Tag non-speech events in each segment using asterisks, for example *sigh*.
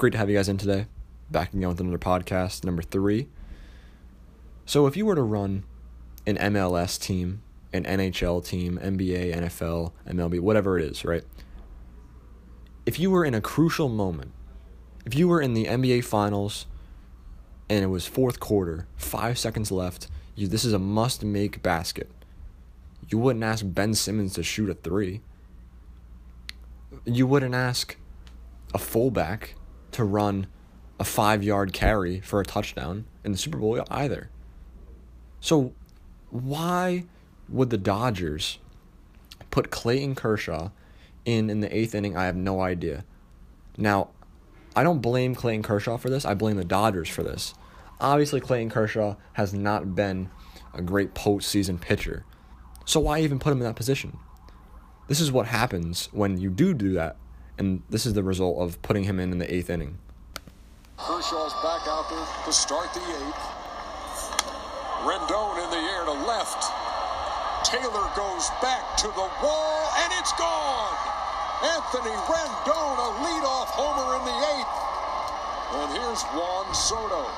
Great to have you guys in today. Back again with another podcast, number three. So, if you were to run an MLS team, an NHL team, NBA, NFL, MLB, whatever it is, right? If you were in a crucial moment, if you were in the NBA Finals and it was fourth quarter, five seconds left, you, this is a must make basket. You wouldn't ask Ben Simmons to shoot a three. You wouldn't ask a fullback to run a five yard carry for a touchdown in the Super Bowl either. So, why would the Dodgers put Clayton Kershaw in in the eighth inning? I have no idea. Now, I don't blame Clayton Kershaw for this. I blame the Dodgers for this. Obviously, Clayton Kershaw has not been a great postseason pitcher. So why even put him in that position? This is what happens when you do do that, and this is the result of putting him in in the eighth inning. Kershaw's back out there to start the eighth. Rendon in the air to left. Taylor goes back to the wall, and it's gone. Anthony Rendon, a leadoff homer in the eighth. And here's Juan Soto.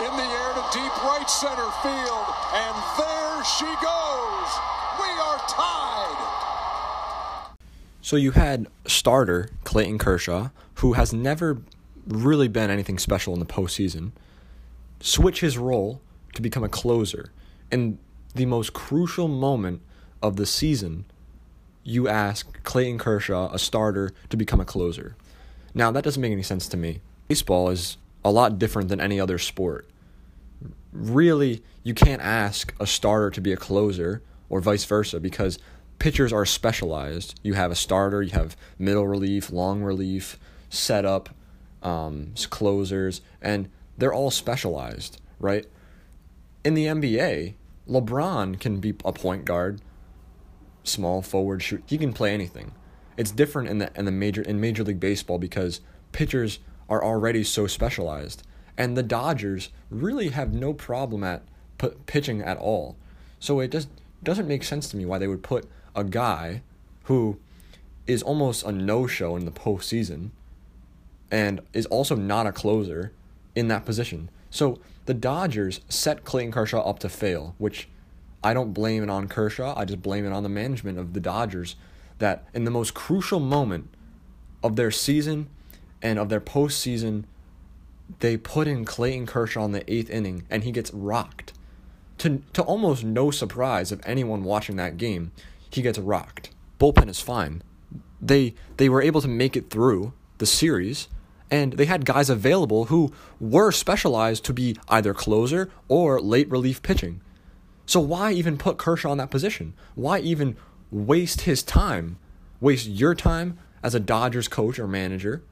In the air to deep right center field. And there she goes. We are tied. So you had starter Clayton Kershaw, who has never really been anything special in the postseason, switch his role to become a closer. In the most crucial moment of the season, you ask Clayton Kershaw, a starter, to become a closer. Now, that doesn't make any sense to me. Baseball is a lot different than any other sport. Really, you can't ask a starter to be a closer or vice versa because pitchers are specialized. You have a starter, you have middle relief, long relief, setup, um, closers, and they're all specialized, right? In the NBA, LeBron can be a point guard, small forward shoot. He can play anything. It's different in the in the major in Major League Baseball because pitchers are already so specialized, and the Dodgers really have no problem at put, pitching at all. So it just doesn't make sense to me why they would put a guy who is almost a no-show in the postseason and is also not a closer in that position. So the Dodgers set Clayton Kershaw up to fail, which I don't blame it on Kershaw. I just blame it on the management of the Dodgers that in the most crucial moment of their season and of their postseason, they put in Clayton Kershaw in the eighth inning and he gets rocked. To, to almost no surprise of anyone watching that game, he gets rocked. Bullpen is fine. They they were able to make it through the series and they had guys available who were specialized to be either closer or late relief pitching. So why even put Kershaw in that position? Why even waste his time? Waste your time as a Dodgers coach or manager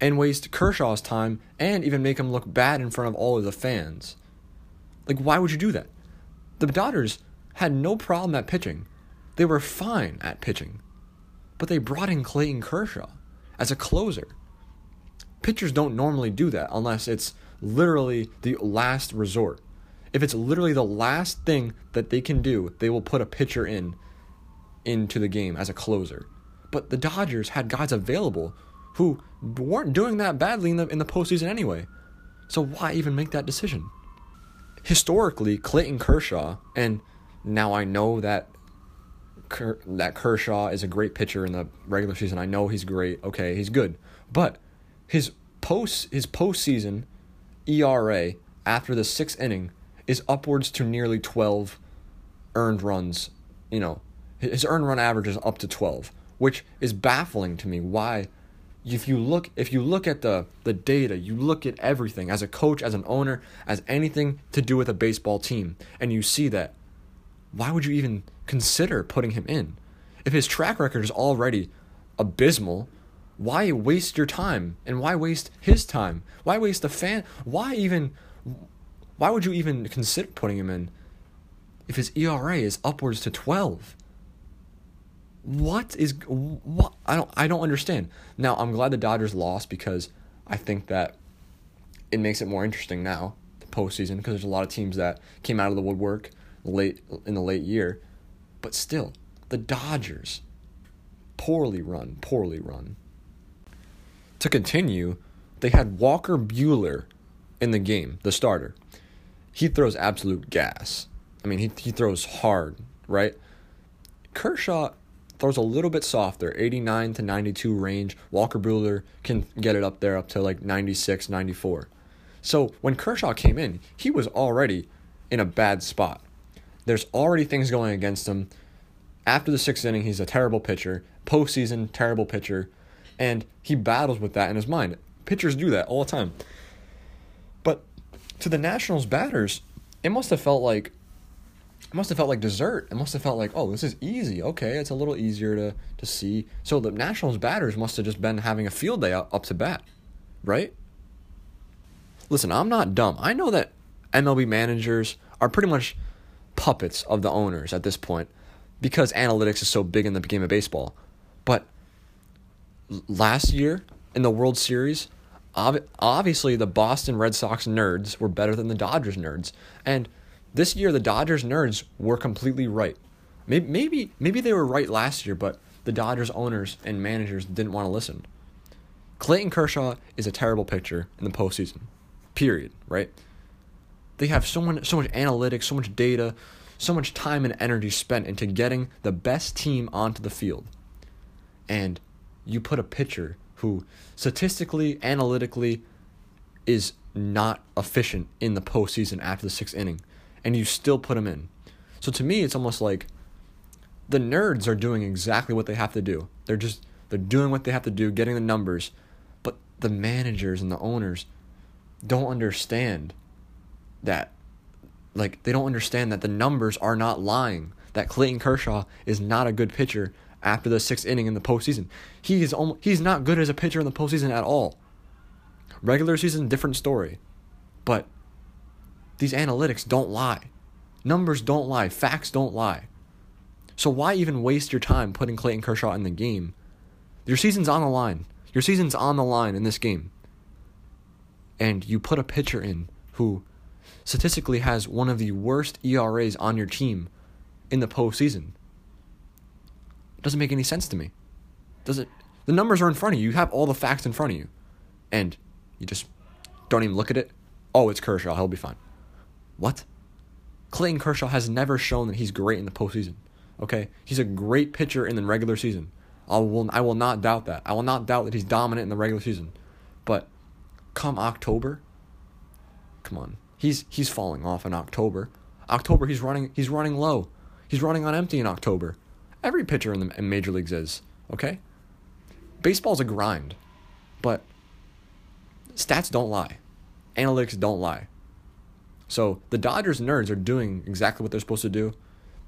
and waste Kershaw's time and even make him look bad in front of all of the fans. Like why would you do that? The Dodgers had no problem at pitching. They were fine at pitching. But they brought in Clayton Kershaw as a closer. Pitchers don't normally do that unless it's literally the last resort. If it's literally the last thing that they can do, they will put a pitcher in into the game as a closer. But the Dodgers had guys available who weren't doing that badly in the in the postseason anyway. So why even make that decision? Historically, Clayton Kershaw, and now I know that that Kershaw is a great pitcher in the regular season. I know he's great. Okay, he's good, but his post his postseason ERA after the sixth inning is upwards to nearly 12 earned runs. You know, his earned run average is up to 12, which is baffling to me. Why? If you look if you look at the the data, you look at everything as a coach, as an owner, as anything to do with a baseball team, and you see that, why would you even consider putting him in? If his track record is already abysmal, why waste your time? And why waste his time? Why waste the fan? Why even why would you even consider putting him in if his ERA is upwards to 12? What is what I don't I don't understand. Now, I'm glad the Dodgers lost because I think that it makes it more interesting now, the postseason, because there's a lot of teams that came out of the woodwork late in the late year. But still, the Dodgers poorly run, poorly run. to continue, they had Walker Buehler in the game, the starter. He throws absolute gas. I mean, he, he throws hard, right? Kershaw throws a little bit softer, 89 to 92 range. Walker Buehler can get it up there up to like 96, 94. So when Kershaw came in, he was already in a bad spot. There's already things going against him. After the sixth inning, he's a terrible pitcher. Postseason, terrible pitcher. And he battles with that in his mind. Pitchers do that all the time. But to the Nationals batters, it must have felt like it must have felt like dessert. It must have felt like, oh, this is easy. Okay, it's a little easier to, to see. So the Nationals batters must have just been having a field day up, up to bat, right? Listen, I'm not dumb. I know that MLB managers are pretty much puppets of the owners at this point because analytics is so big in the game of baseball. But last year in the World Series, obviously the Boston Red Sox nerds were better than the Dodgers nerds. And this year the Dodgers nerds were completely right. Maybe maybe maybe they were right last year, but the Dodgers owners and managers didn't want to listen. Clayton Kershaw is a terrible pitcher in the postseason. Period. Right? They have so much so much analytics, so much data, so much time and energy spent into getting the best team onto the field. And you put a pitcher who statistically, analytically is not efficient in the postseason after the sixth inning, and you still put him in. So to me, it's almost like the nerds are doing exactly what they have to do. They're just they're doing what they have to do, getting the numbers, but the managers and the owners don't understand that like they don't understand that the numbers are not lying. That Clayton Kershaw is not a good pitcher after the sixth inning in the postseason. He is almost, he's not good as a pitcher in the postseason at all. Regular season, different story. But these analytics don't lie. Numbers don't lie. Facts don't lie. So why even waste your time putting Clayton Kershaw in the game? Your season's on the line. Your season's on the line in this game. And you put a pitcher in who statistically has one of the worst ERAs on your team in the postseason. It doesn't make any sense to me. Does it? The numbers are in front of you. You have all the facts in front of you. And you just don't even look at it. Oh, it's Kershaw. He'll be fine. What? Clayton Kershaw has never shown that he's great in the postseason. Okay? He's a great pitcher in the regular season. I will, I will not doubt that. I will not doubt that he's dominant in the regular season. But come October, come on. He's he's falling off in October. October he's running he's running low. He's running on empty in October. Every pitcher in the in major leagues is, okay? Baseball's a grind. But stats don't lie. Analytics don't lie. So the Dodgers nerds are doing exactly what they're supposed to do.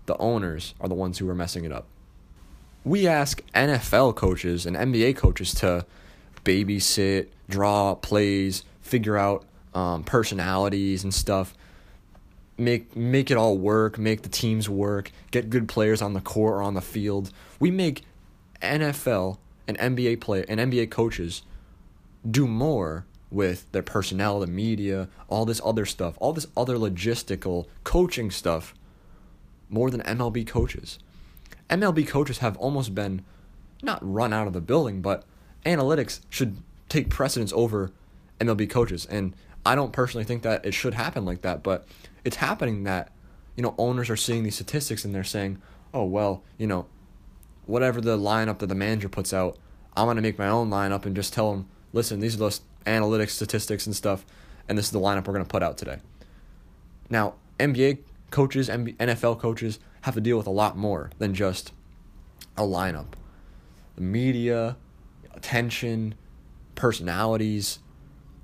The owners are the ones who are messing it up. We ask NFL coaches and NBA coaches to babysit, draw plays, figure out um, personalities and stuff. Make make it all work, make the teams work, get good players on the court or on the field. We make NFL and NBA play and NBA coaches do more with their personnel, the media, all this other stuff, all this other logistical coaching stuff more than MLB coaches. MLB coaches have almost been not run out of the building, but analytics should take precedence over MLB coaches. And I don't personally think that it should happen like that, but it's happening that, you know, owners are seeing these statistics and they're saying, oh, well, you know, whatever the lineup that the manager puts out, I'm going to make my own lineup and just tell them, listen, these are those analytics, statistics, and stuff, and this is the lineup we're going to put out today. Now, NBA coaches, NFL coaches have to deal with a lot more than just a lineup. The media, attention, personalities,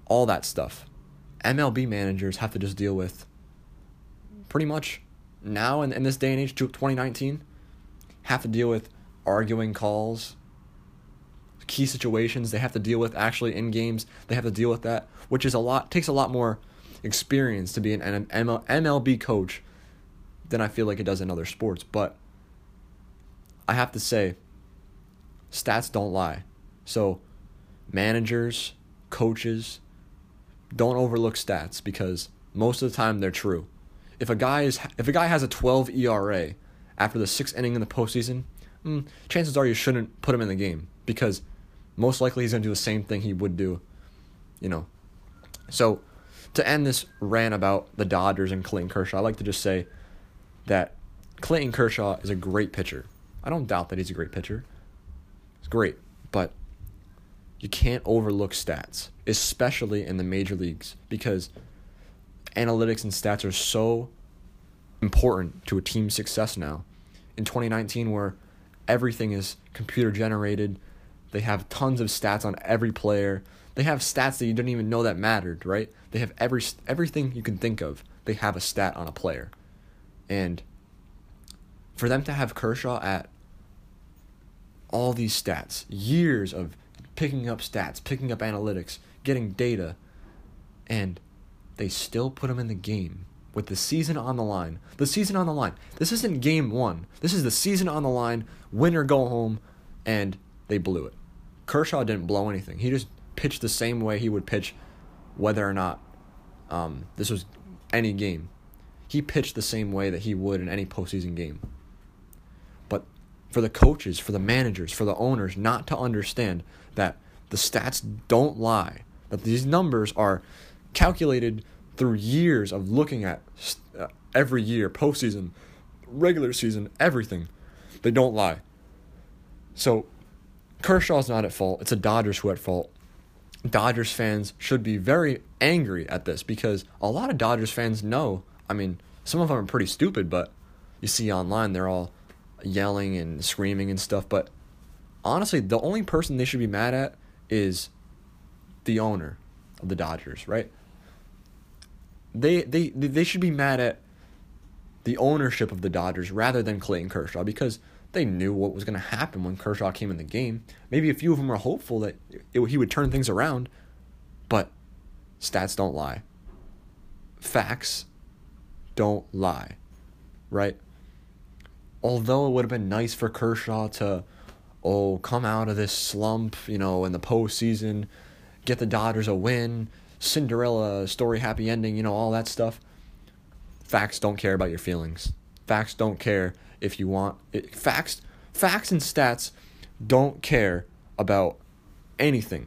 all that stuff. MLB managers have to just deal with pretty much now in, in this day and age, 2019, have to deal with arguing calls, key situations they have to deal with actually in games. They have to deal with that, which is a lot takes a lot more experience to be an MLB coach than I feel like it does in other sports. But I have to say, stats don't lie. So managers, coaches, don't overlook stats because most of the time they're true. If a guy is if a guy has a 12 ERA after the sixth inning in the postseason, mm, chances are you shouldn't put him in the game because Most likely he's going to do the same thing he would do, you know. So, to end this rant about the Dodgers and Clayton Kershaw, I like to just say that Clayton Kershaw is a great pitcher. I don't doubt that he's a great pitcher. It's great, but you can't overlook stats, especially in the major leagues, because analytics and stats are so important to a team's success now. In 2019, where everything is computer generated, they have tons of stats on every player. They have stats that you didn't even know that mattered, right? They have every everything you can think of. They have a stat on a player. And for them to have Kershaw at all these stats, years of picking up stats, picking up analytics, getting data, and they still put him in the game with the season on the line. The season on the line. This isn't game one. This is the season on the line, win or go home, and they blew it. Kershaw didn't blow anything. He just pitched the same way he would pitch whether or not um, this was any game. He pitched the same way that he would in any postseason game. But for the coaches, for the managers, for the owners not to understand that the stats don't lie, that these numbers are calculated through years of looking at uh, every year, postseason, regular season, everything. They don't lie. So Kershaw's not at fault. It's the Dodgers who at fault. Dodgers fans should be very angry at this because a lot of Dodgers fans know. I mean, some of them are pretty stupid, but you see online they're all yelling and screaming and stuff. But honestly, the only person they should be mad at is the owner of the Dodgers, right? They they they should be mad at the ownership of the Dodgers rather than Clayton Kershaw because they knew what was going to happen when Kershaw came in the game. Maybe a few of them were hopeful that it, he would turn things around, but stats don't lie. Facts don't lie, right? Although it would have been nice for Kershaw to, oh, come out of this slump, you know, in the postseason, get the Dodgers a win, Cinderella story, happy ending, you know, all that stuff. Facts don't care about your feelings. Facts don't care if you want it. Facts, facts and stats don't care about anything.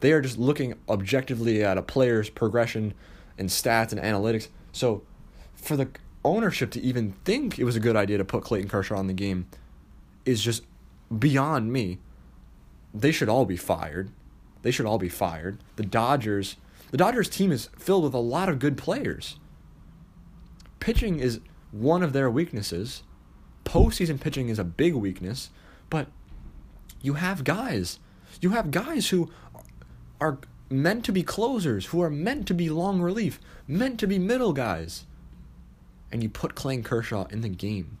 They are just looking objectively at a player's progression and stats and analytics. So, for the ownership to even think it was a good idea to put Clayton Kershaw on the game is just beyond me. They should all be fired. They should all be fired. The Dodgers, the Dodgers team is filled with a lot of good players. Pitching is one of their weaknesses. Postseason pitching is a big weakness, but you have guys. You have guys who are meant to be closers, who are meant to be long relief, meant to be middle guys. And you put Clayton Kershaw in the game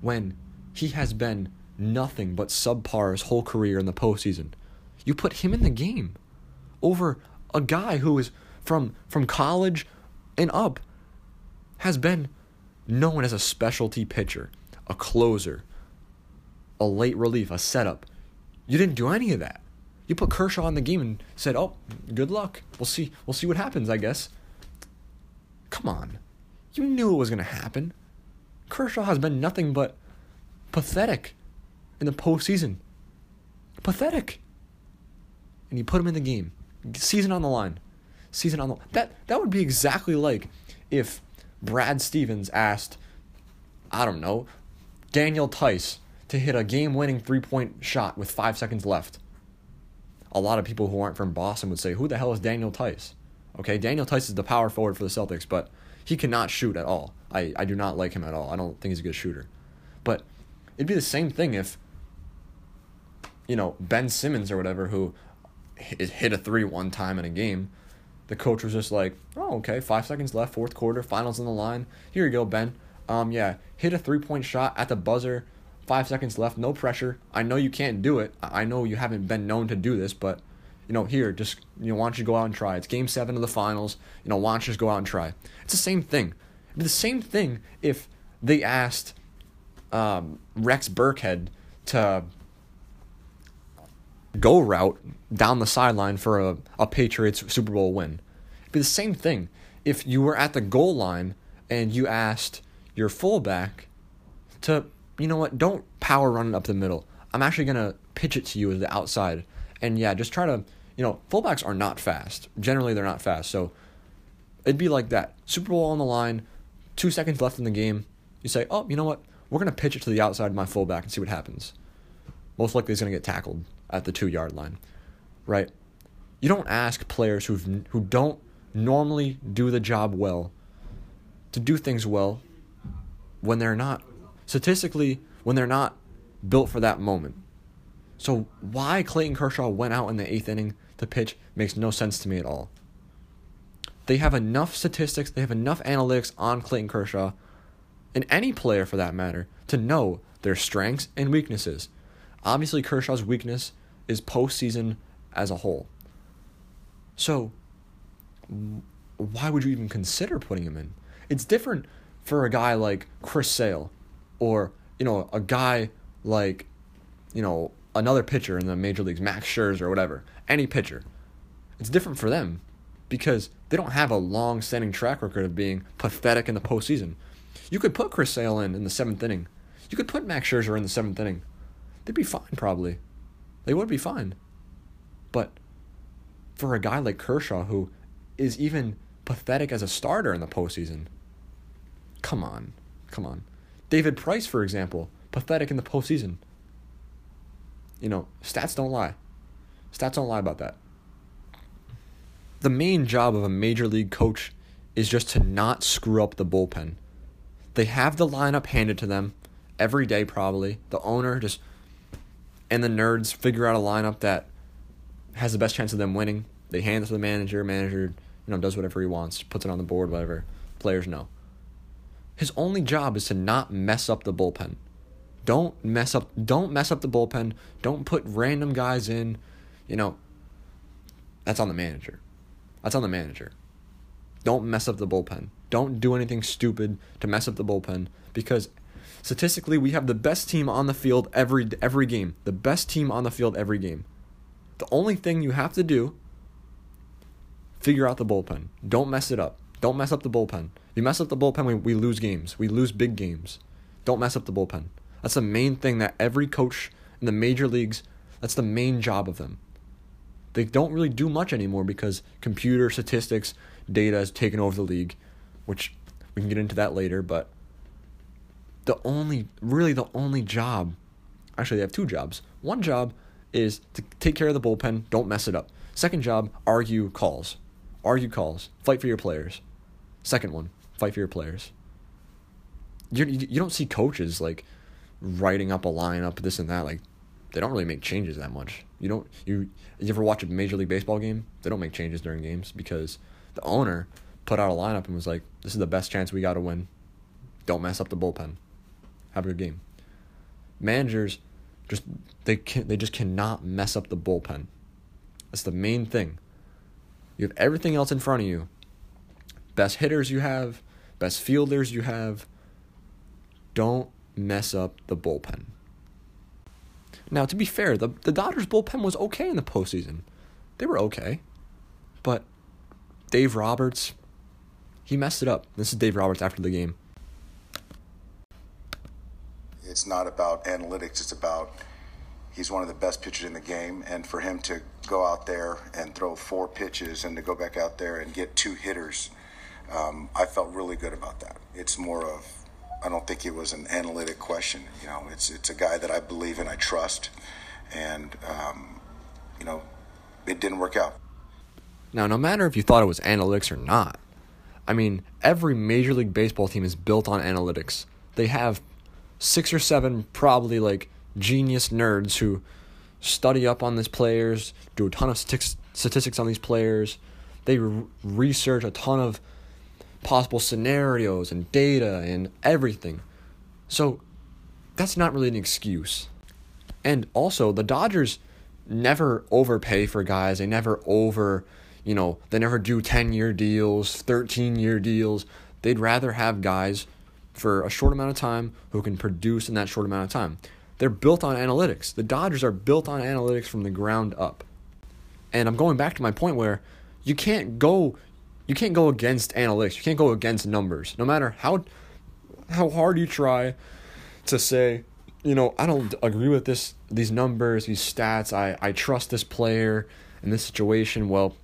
when he has been nothing but subpar his whole career in the postseason. You put him in the game over a guy who is from from college and up has been known as a specialty pitcher, a closer, a late relief, a setup. You didn't do any of that. You put Kershaw in the game and said, "Oh, good luck. We'll see. We'll see what happens, I guess." Come on. You knew it was going to happen. Kershaw has been nothing but pathetic in the postseason. Pathetic and you put him in the game, season on the line, season on the that that would be exactly like if Brad Stevens asked, I don't know, Daniel Theis to hit a game-winning three-point shot with five seconds left. A lot of people who aren't from Boston would say, "Who the hell is Daniel Theis?" Okay, Daniel Theis is the power forward for the Celtics, but he cannot shoot at all. I, I do not like him at all. I don't think he's a good shooter. But it'd be the same thing if, you know, Ben Simmons or whatever, who hit a three one time in a game. The coach was just like, "Oh, okay, five seconds left, fourth quarter, finals in the line. Here you go, Ben. Um, yeah, hit a three point shot at the buzzer. Five seconds left, no pressure. I know you can't do it. I know you haven't been known to do this, but you know, here, just you know, why don't you go out and try? It's game seven of the finals. You know, why don't you just go out and try? It's the same thing. It'd be the same thing if they asked um, Rex Burkhead to go route down the sideline for a, a Patriots Super Bowl win. It'd be the same thing if you were at the goal line and you asked your fullback to, you know what, don't power run up the middle. I'm actually going to pitch it to you as the outside. And yeah, just try to, you know, fullbacks are not fast. Generally, they're not fast. So it'd be like that. Super Bowl on the line, two seconds left in the game. You say, oh, you know what? We're going to pitch it to the outside of my fullback and see what happens. Most likely he's going to get tackled at the two yard line, right? You don't ask players who who don't normally do the job well to do things well when they're not statistically when they're not built for that moment. So why Clayton Kershaw went out in the eighth inning to pitch makes no sense to me at all. They have enough statistics, they have enough analytics on Clayton Kershaw, and any player for that matter, to know their strengths and weaknesses. Obviously, Kershaw's weakness is postseason as a whole. So, why would you even consider putting him in? It's different for a guy like Chris Sale or, you know, a guy like, you know, another pitcher in the major leagues, Max Scherzer or whatever, any pitcher. It's different for them because they don't have a long standing track record of being pathetic in the postseason. You could put Chris Sale in in the seventh inning. You could put Max Scherzer in the seventh inning. They'd be fine, probably. They would be fine. But for a guy like Kershaw, who is even pathetic as a starter in the postseason, come on. Come on. David Price, for example, pathetic in the postseason. You know, stats don't lie. Stats don't lie about that. The main job of a major league coach is just to not screw up the bullpen. They have the lineup handed to them every day, probably. The owner just and the nerds figure out a lineup that has the best chance of them winning. They hand it to the manager. Manager, you know, does whatever he wants, puts it on the board, whatever. Players know. His only job is to not mess up the bullpen. Don't mess up don't mess up the bullpen. Don't put random guys in. You know, that's on the manager. That's on the manager. Don't mess up the bullpen. Don't do anything stupid to mess up the bullpen because statistically we have the best team on the field every every game. The best team on the field every game. The only thing you have to do figure out the bullpen. Don't mess it up. Don't mess up the bullpen. If you mess up the bullpen, we, we lose games. We lose big games. Don't mess up the bullpen. That's the main thing that every coach in the major leagues, that's the main job of them. They don't really do much anymore because computer statistics data has taken over the league, which we can get into that later, but the only really the only job actually they have two jobs. One job is to take care of the bullpen, don't mess it up. Second job, argue calls. Argue calls. Fight for your players. Second one, fight for your players. You, you don't see coaches like writing up a lineup, this and that. Like they don't really make changes that much. You don't you you ever watch a major league baseball game? They don't make changes during games because the owner put out a lineup and was like, "This is the best chance we got to win. Don't mess up the bullpen. Have a good game." Managers just they can they just cannot mess up the bullpen. That's the main thing. You have everything else in front of you. Best hitters you have, best fielders you have. Don't mess up the bullpen. Now, to be fair, the, the Dodgers bullpen was okay in the postseason. They were okay. But Dave Roberts, he messed it up. This is Dave Roberts after the game. It's not about analytics, it's about he's one of the best pitchers in the game. And for him to go out there and throw four pitches and to go back out there and get two hitters, um, I felt really good about that. It's more of I don't think it was an analytic question. You know, it's it's a guy that I believe in, I trust, and um, you know, it didn't work out. Now, no matter if you thought it was analytics or not, I mean, every Major League Baseball team is built on analytics. They have six or seven probably like genius nerds who study up on these players, do a ton of statistics on these players. They re- research a ton of possible scenarios and data and everything. So that's not really an excuse. And also, the Dodgers never overpay for guys. They never over, you know, they never do 10 year deals, 13 year deals. They'd rather have guys for a short amount of time who can produce in that short amount of time. They're built on analytics. The Dodgers are built on analytics from the ground up. And I'm going back to my point where you can't go you can't go against analytics. You can't go against numbers. No matter how how hard you try to say, you know, I don't agree with this these numbers, these stats. I, I trust this player in this situation. Well,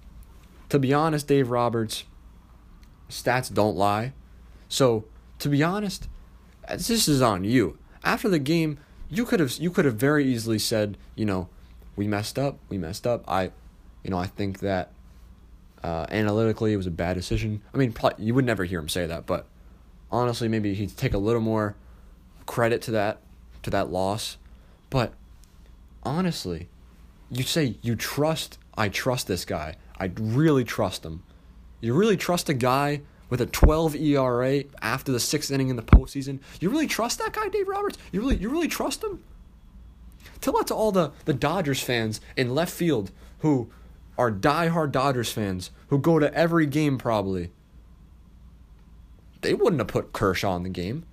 to be honest, Dave Roberts, stats don't lie. So, to be honest, this is on you. After the game, you could have you could have very easily said, you know, we messed up, we messed up. I, you know, I think that uh, analytically it was a bad decision. I mean, probably, you would never hear him say that, but honestly, maybe he'd take a little more credit to that to that loss. But honestly, you say you trust. I trust this guy. I really trust him. You really trust a guy with a 12 ERA after the sixth inning in the postseason. You really trust that guy, Dave Roberts? You really, you really trust him? Tell that to all the, the Dodgers fans in left field who are diehard Dodgers fans who go to every game probably. They wouldn't have put Kershaw in the game.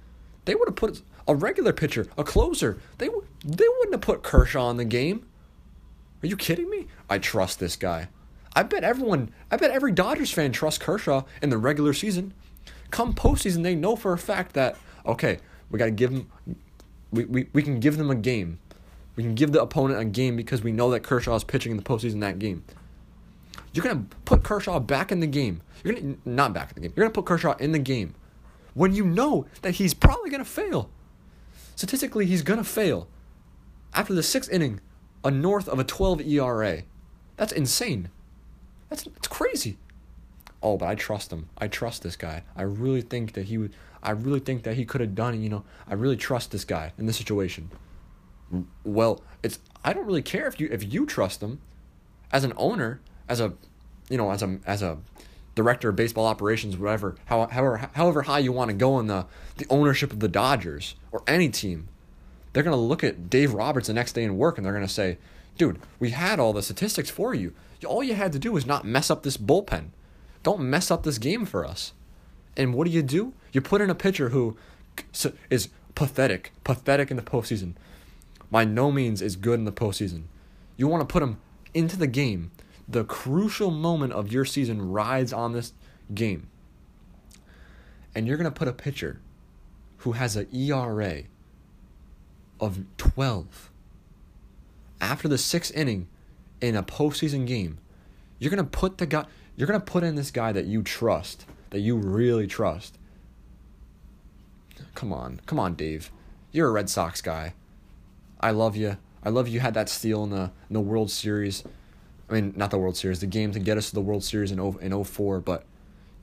They would have put a regular pitcher, a closer. They they wouldn't have put Kershaw in the game. Are you kidding me? I trust this guy. I bet everyone, I bet every Dodgers fan trusts Kershaw in the regular season. Come postseason, they know for a fact that okay, we got to give them, we, we, we can give them a game. We can give the opponent a game because we know that Kershaw is pitching in the postseason that game. You're gonna put Kershaw back in the game. You're gonna not back in the game. You're gonna put Kershaw in the game when you know that he's probably gonna fail. Statistically, he's gonna fail. After the sixth inning, a north of a 12 ERA. That's insane. That's it's crazy. Oh, but I trust him. I trust this guy. I really think that he would. I really think that he could have done it. You know, I really trust this guy in this situation. Well, it's. I don't really care if you if you trust him, as an owner, as a, you know, as a as a director of baseball operations, whatever. How, However, however high you want to go in the the ownership of the Dodgers or any team, they're gonna look at Dave Roberts the next day in work and they're gonna say, "Dude, we had all the statistics for you all you had to do was not mess up this bullpen. Don't mess up this game for us. And what do you do? You put in a pitcher who is pathetic, pathetic in the postseason. By no means is good in the postseason. You want to put him into the game. The crucial moment of your season rides on this game. And you're going to put a pitcher who has an ERA of 12 after the sixth inning in a postseason game, you're gonna put the guy, you're gonna put in this guy that you trust, that you really trust. Come on, come on, Dave. You're a Red Sox guy. I love you. I love you had that steal in the in the World Series. I mean, not the World Series, the game to get us to the World Series in oh, in 04, but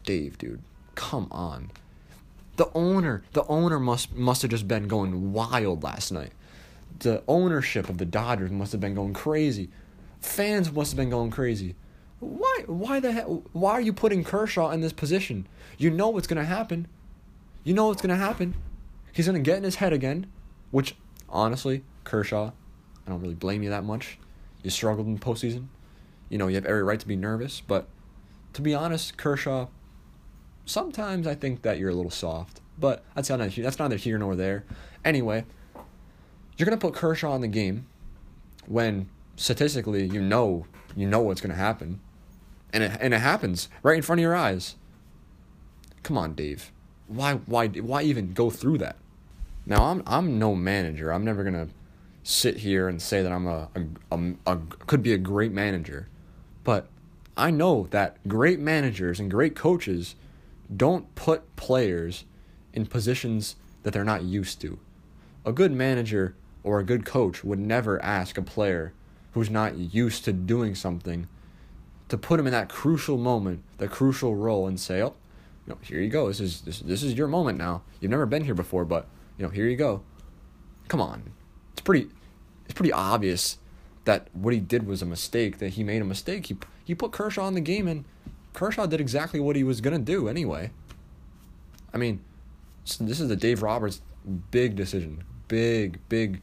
Dave, dude, come on. The owner, the owner must must have just been going wild last night. The ownership of the Dodgers must have been going crazy. Fans must have been going crazy. Why? Why the hell? Why are you putting Kershaw in this position? You know what's gonna happen. You know what's gonna happen. He's gonna get in his head again, which honestly, Kershaw, I don't really blame you that much. You struggled in the postseason. You know you have every right to be nervous, but to be honest, Kershaw, sometimes I think that you're a little soft. But that's not that's neither here nor there. Anyway, you're gonna put Kershaw in the game when statistically you know you know what's going to happen. And it and it happens right in front of your eyes. Come on dave. Why why why even go through that? Now i'm i'm no manager. I'm never going to sit here and say that i'm a, a, a, a could be a great manager. But i know that great managers and great coaches don't put players in positions that they're not used to. A good manager or a good coach would never ask a player who's not used to doing something to put him in that crucial moment, the crucial role, and say, "Oh, you know, here you go. This is this this is your moment now. You've never been here before, but you know, here you go." Come on, it's pretty it's pretty obvious that what he did was a mistake. That he made a mistake. He he put Kershaw in the game, and Kershaw did exactly what he was gonna do anyway. I mean, this is the Dave Roberts big decision, big big.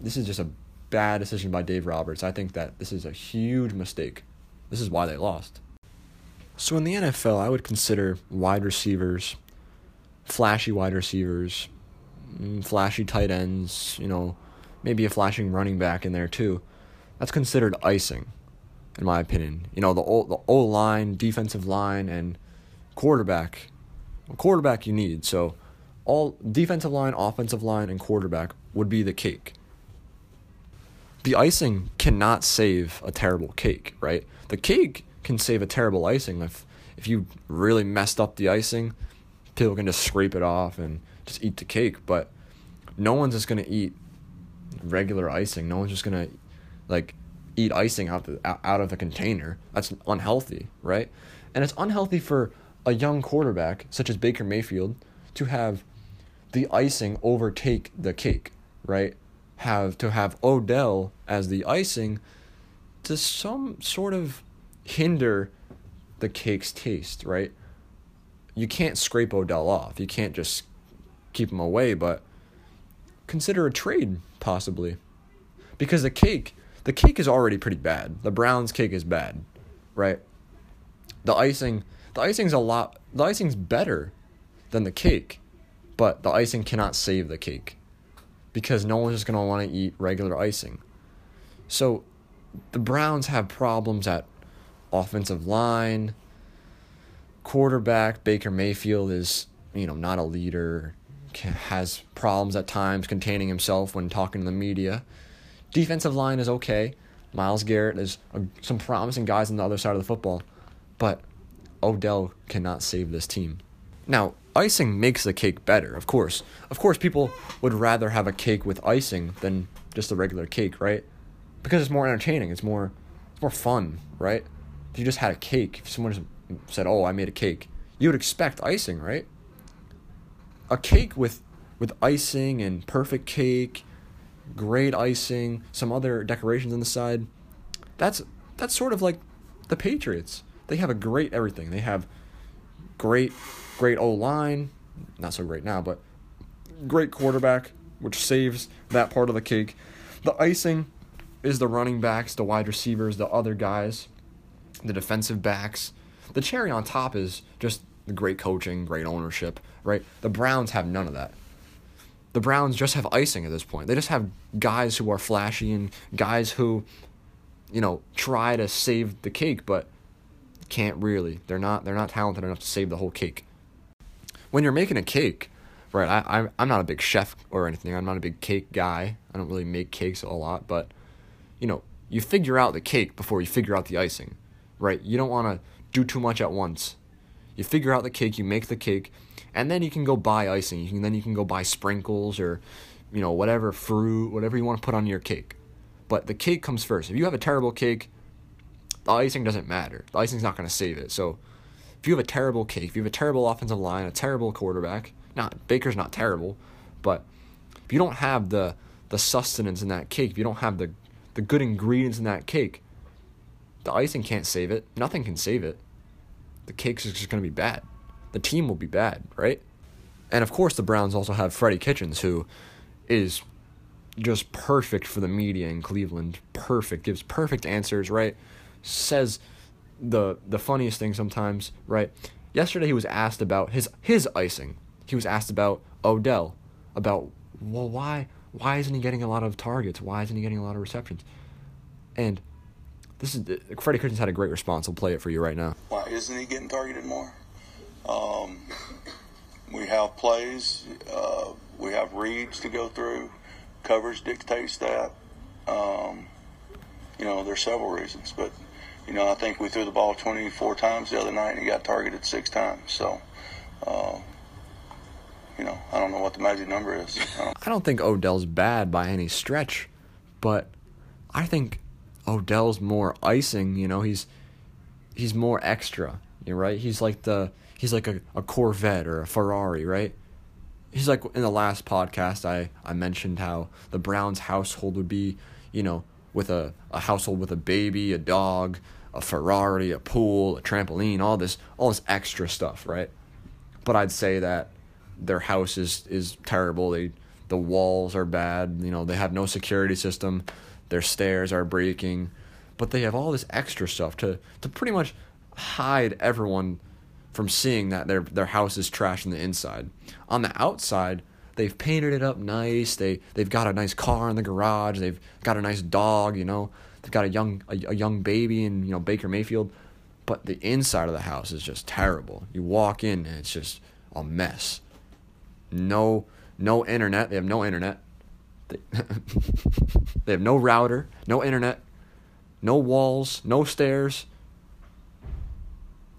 This is just a bad decision by Dave Roberts. I think that this is a huge mistake. This is why they lost. So in the NFL, I would consider wide receivers, flashy wide receivers, mm, flashy tight ends, you know, maybe a flashing running back in there too. That's considered icing, in my opinion. You know, the O, the O line, defensive line, and quarterback. Quarterback you need. So all defensive line, offensive line, and quarterback would be the cake. The icing cannot save a terrible cake, right? The cake can save a terrible icing if if you really messed up the icing, people can just scrape it off and just eat the cake, but no one's just going to eat regular icing. No one's just going to like eat icing out the out of the container. That's unhealthy, right? And it's unhealthy for a young quarterback such as Baker Mayfield to have the icing overtake the cake, right? Have to have Odell as the icing to some sort of hinder the cake's taste, right? You can't scrape Odell off. You can't just keep him away, but consider a trade possibly. Because the cake, the cake is already pretty bad. The Browns cake is bad, right? The icing, the icing's a lot the icing's better than the cake, but the icing cannot save the cake because no one's just going to want to eat regular icing. So the Browns have problems at offensive line, quarterback Baker Mayfield is, you know, not a leader, has problems at times containing himself when talking to the media. Defensive line is okay. Myles Garrett is a, some promising guys on the other side of the football, but Odell cannot save this team. Now, icing makes the cake better, of course. Of course, people would rather have a cake with icing than just a regular cake, right? Because it's more entertaining. It's more, it's more fun, right? If you just had a cake, if someone just said, "Oh, I made a cake," you would expect icing, right? A cake with with icing and perfect cake, great icing, some other decorations on the side. That's that's sort of like the Patriots. They have a great everything. They have great great O line, not so great now, but great quarterback, which saves that part of the cake. The icing is the running backs, the wide receivers, the other guys the defensive backs. The cherry on top is just the great coaching, great ownership, right? The Browns have none of that. The Browns just have icing at this point. They just have guys who are flashy and guys who, you know, try to save the cake, but can't really. They're not. They're not talented enough to save the whole cake. When you're making a cake, right? I, I I'm not a big chef or anything. I'm not a big cake guy. I don't really make cakes a lot, but you know, you figure out the cake before you figure out the icing right? You don't want to do too much at once. You figure out the cake, you make the cake, and then you can go buy icing. You can then you can go buy sprinkles or you know whatever fruit, whatever you want to put on your cake. But the cake comes first. If you have a terrible cake, the icing doesn't matter. The icing's not going to save it. So if you have a terrible cake, if you have a terrible offensive line, a terrible quarterback, not Baker's not terrible, but if you don't have the the sustenance in that cake, if you don't have the the good ingredients in that cake, the icing can't save it. Nothing can save it. The cake's just going to be bad. The team will be bad, right? And of course, the Browns also have Freddie Kitchens, who is just perfect for the media in Cleveland. Perfect, gives perfect answers, right? Says the the funniest thing sometimes, right? Yesterday he was asked about his his icing. He was asked about Odell, about well why why isn't he getting a lot of targets? Why isn't he getting a lot of receptions? And this is Freddie Kitchens had a great response. I'll play it for you right now. Why isn't he getting targeted more? Um, we have plays, uh, we have reads to go through. Coverage dictates that. Um, you know, there's several reasons, but you know, I think we threw the ball 24 times the other night and he got targeted six times. So, uh, you know, I don't know what the magic number is. I don't, I don't think Odell's bad by any stretch, but I think Odell's more icing, you know, he's he's more extra, you know, right? He's like the he's like a, a Corvette or a Ferrari, right? He's like in the last podcast I, I mentioned how the Browns household would be, you know, with a, a household with a baby, a dog, a Ferrari, a pool, a trampoline, all this all this extra stuff, right? But I'd say that their house is, is terrible. They the walls are bad, you know, they have no security system their stairs are breaking, but they have all this extra stuff to to pretty much hide everyone from seeing that their their house is trash on the inside. On the outside, they've painted it up nice. They they've got a nice car in the garage. They've got a nice dog. You know, they've got a young a, a young baby and you know Baker Mayfield. But the inside of the house is just terrible. You walk in and it's just a mess. No no internet. They have no internet. They, *laughs* they have no router, no internet, no walls, no stairs.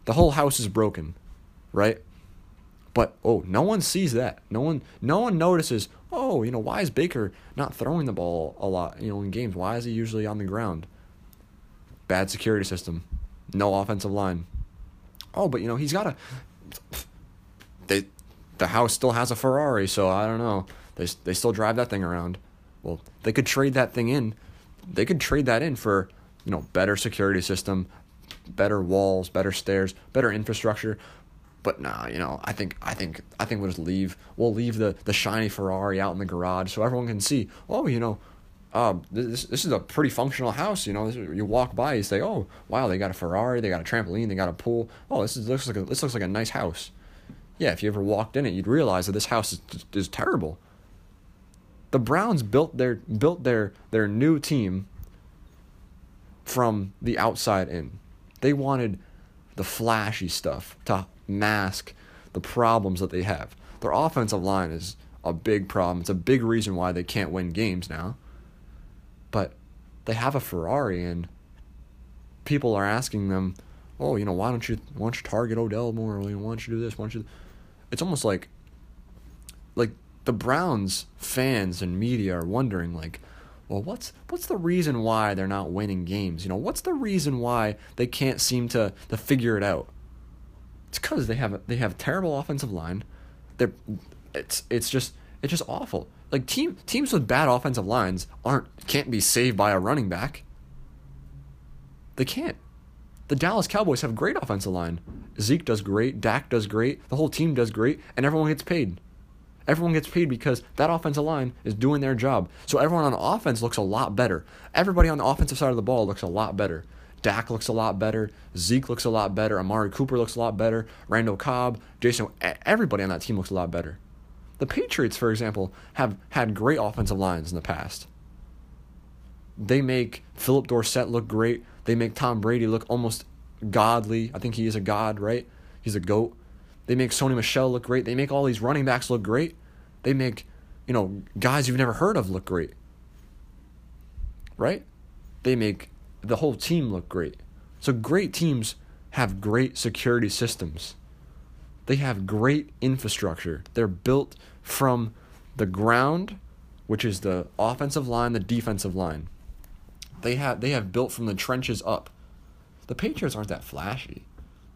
The whole house is broken, right? But oh, no one sees that. No one no one notices, "Oh, you know, why is Baker not throwing the ball a lot, you know, in games? Why is he usually on the ground?" Bad security system. No offensive line. Oh, but you know, he's got a they the house still has a Ferrari, so I don't know. They they still drive that thing around. Well, they could trade that thing in. They could trade that in for, you know, better security system, better walls, better stairs, better infrastructure. But nah, you know, I think I think I think we'll just leave. We'll leave the the shiny Ferrari out in the garage so everyone can see. Oh, you know, uh, this this is a pretty functional house. You know, this, you walk by, you say, oh, wow, they got a Ferrari, they got a trampoline, they got a pool. Oh, this is, looks like a, this looks like a nice house. Yeah, if you ever walked in it, you'd realize that this house is is terrible. The Browns built their built their their new team from the outside in. They wanted the flashy stuff to mask the problems that they have. Their offensive line is a big problem. It's a big reason why they can't win games now. But they have a Ferrari and people are asking them, "Oh, you know, why don't you why don't you target Odell more? Why don't you do this? Why don't you?" It's almost like like the Browns fans and media are wondering like, well, what's what's the reason why they're not winning games? You know, what's the reason why they can't seem to to figure it out? It's because they have a, they have terrible offensive line. They're it's it's just it's just awful. Like team teams with bad offensive lines aren't can't be saved by a running back. They can't. The Dallas Cowboys have great offensive line. Zeke does great, Dak does great, the whole team does great, and everyone gets paid. Everyone gets paid because that offensive line is doing their job. So everyone on offense looks a lot better. Everybody on the offensive side of the ball looks a lot better. Dak looks a lot better. Zeke looks a lot better. Amari Cooper looks a lot better. Randall Cobb, Jason, everybody on that team looks a lot better. The Patriots, for example, have had great offensive lines in the past. They make Phillip Dorsett look great. They make Tom Brady look almost godly. I think he is a god, right? He's a goat. They make Sony Michel look great. They make all these running backs look great. They make, you know, guys you've never heard of look great. Right? They make the whole team look great. So great teams have great security systems. They have great infrastructure. They're built from the ground, which is the offensive line, the defensive line. They have they have built from the trenches up. The Patriots aren't that flashy.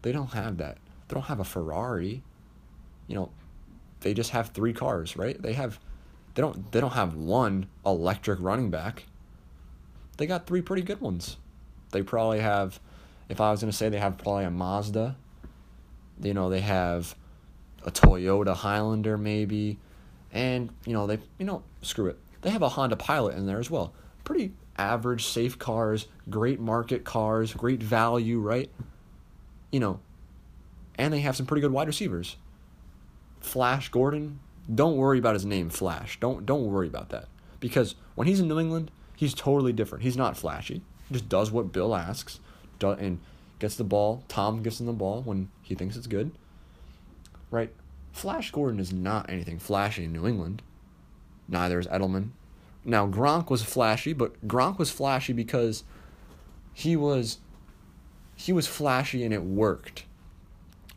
They don't have that. They don't have a Ferrari. You know, they just have three cars, right? They have they don't they don't have one electric running back. They got three pretty good ones. They probably have if I was going to say they have probably a Mazda. You know, they have a Toyota Highlander maybe. And, you know, they you know, screw it. They have a Honda Pilot in there as well. Pretty average safe cars, great market cars, great value, right? You know, and they have some pretty good wide receivers. Flash Gordon, don't worry about his name, Flash. Don't don't worry about that because when he's in New England, he's totally different. He's not flashy. He just does what Bill asks, and gets the ball. Tom gives him the ball when he thinks it's good. Right? Flash Gordon is not anything flashy in New England. Neither is Edelman. Now Gronk was flashy, but Gronk was flashy because he was he was flashy and it worked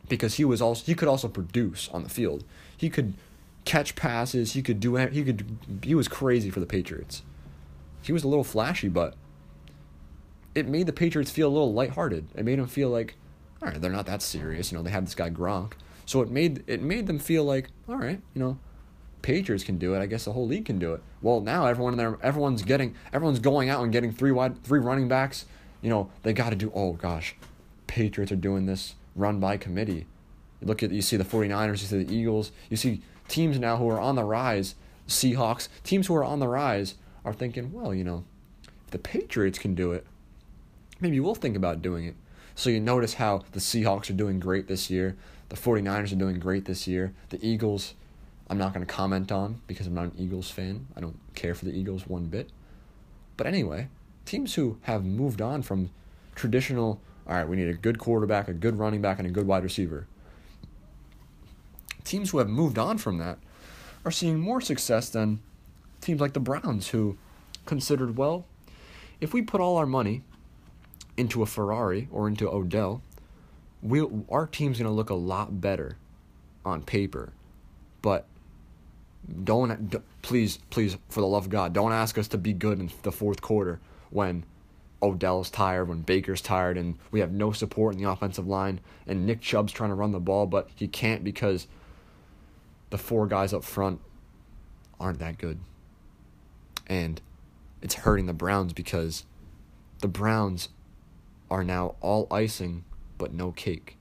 because he was also he could also produce on the field. He could catch passes. He could do he could he was crazy for the Patriots. He was a little flashy, but it made the Patriots feel a little lighthearted. It made them feel like, all right, they're not that serious. You know, they have this guy Gronk, so it made it made them feel like, all right, you know, Patriots can do it. I guess the whole league can do it. Well, now everyone there, everyone's getting, everyone's going out and getting three wide, three running backs. You know, they got to do. Oh gosh, Patriots are doing this run by committee. You look at you see the 49ers, you see the Eagles, you see teams now who are on the rise, Seahawks, teams who are on the rise are thinking, well, you know, if the Patriots can do it, maybe we'll think about doing it. So you notice how the Seahawks are doing great this year, the 49ers are doing great this year, the Eagles I'm not going to comment on because I'm not an Eagles fan. I don't care for the Eagles one bit. But anyway, teams who have moved on from traditional all right, we need a good quarterback, a good running back, and a good wide receiver. Teams who have moved on from that are seeing more success than teams like the Browns, who considered, well, if we put all our money into a Ferrari or into Odell, we our team's going to look a lot better on paper. But don't, don't please please for the love of God, don't ask us to be good in the fourth quarter when Odell's tired, when Baker's tired, and we have no support in the offensive line, and Nick Chubb's trying to run the ball, but he can't because the four guys up front aren't that good. And it's hurting the Browns because the Browns are now all icing but no cake.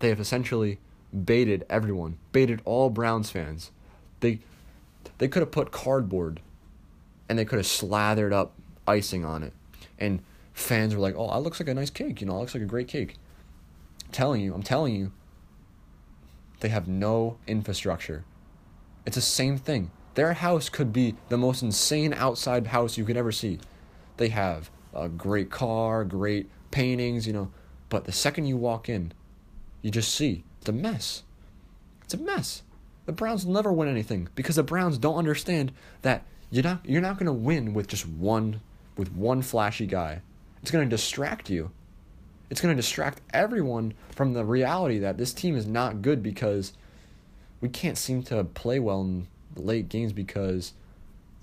They have essentially baited everyone, baited all Browns fans. They they could have put cardboard and they could have slathered up icing on it. And fans were like, "Oh, that looks like a nice cake. You know, it looks like a great cake." I'm telling you, I'm telling you, they have no infrastructure. It's the same thing. Their house could be the most insane outside house you could ever see. They have a great car, great paintings, you know, but the second you walk in, you just see it's a mess. It's a mess. The Browns never win anything because the Browns don't understand that you're not you're not going to win with just one with one flashy guy. It's going to distract you. It's going to distract everyone from the reality that this team is not good because we can't seem to play well in late games because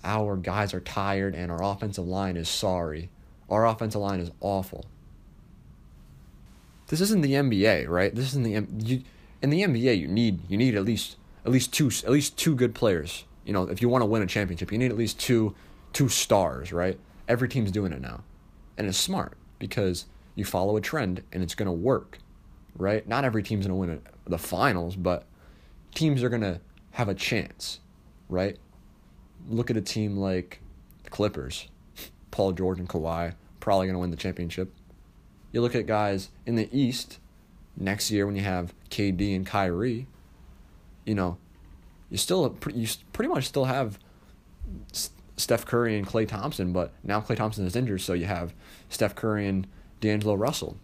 our guys are tired and our offensive line is sorry. Our offensive line is awful. This isn't the NBA, right? This isn't the you, in the NBA. You need you need at least at least two at least two good players. You know, if you want to win a championship, you need at least two two stars, right? Every team's doing it now. And it's smart because you follow a trend and it's to work, right? Not every team's to win the finals, but teams are to have a chance, right? Look at a team like the Clippers. Paul George and Kawhi probably going to win the championship. You look at guys in the East next year when you have KD and Kyrie, you know, you still you pretty much still have Steph Curry and Klay Thompson, but now Klay Thompson is injured, so you have Steph Curry and D'Angelo Russell.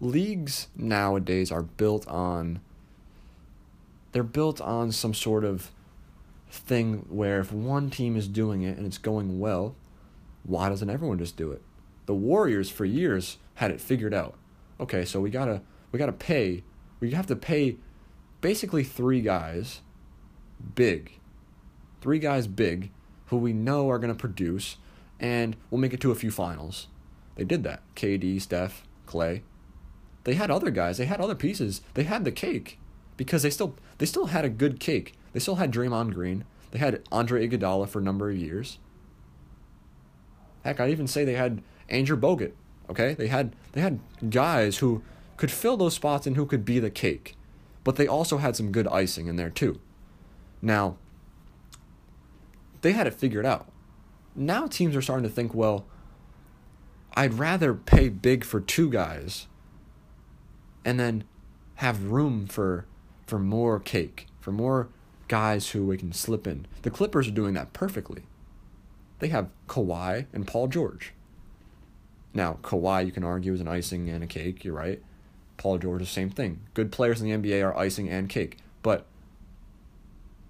Leagues nowadays are built on they're built on some sort of thing where if one team is doing it and it's going well, why doesn't everyone just do it? The Warriors for years had it figured out. Okay, so we gotta we gotta pay we have to pay basically three guys big. Three guys big who we know are to produce, and we'll make it to a few finals. They did that. KD, Steph, Klay. They had other guys. They had other pieces. They had the cake because they still they still had a good cake. They still had Draymond Green. They had Andre Iguodala for a number of years. Heck, I'd even say they had Andrew Bogut. Okay, they had they had guys who could fill those spots and who could be the cake, but they also had some good icing in there too. Now, they had it figured out. Now teams are starting to think, well, I'd rather pay big for two guys and then have room for for more cake, for more guys who we can slip in. The Clippers are doing that perfectly. They have Kawhi and Paul George. Now, Kawhi, you can argue, is an icing and a cake. You're right. Paul George, the same thing. Good players in the NBA are icing and cake. But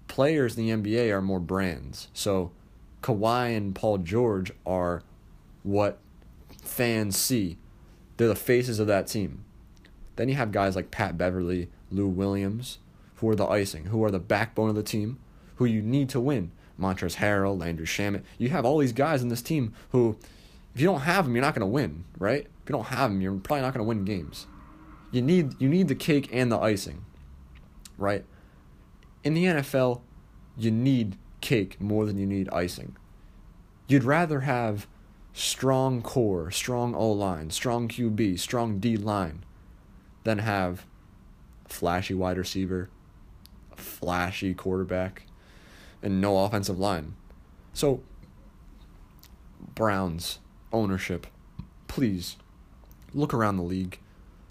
players in the NBA are more brands. So Kawhi and Paul George are what fans see. They're the faces of that team. Then you have guys like Pat Beverley, Lou Williams, who are the icing, who are the backbone of the team, who you need to win. Montrezl Harrell, Landry Shamet. You have all these guys in this team who, if you don't have them, you're not going to win, right? If you don't have them, you're probably not going to win games. You need you need the cake and the icing, right? in the NFL, you need cake more than you need icing. You'd rather have strong core, strong O line, strong QB, strong D line than have flashy wide receiver, flashy quarterback, and no offensive line. So, Browns ownership, please look around the league.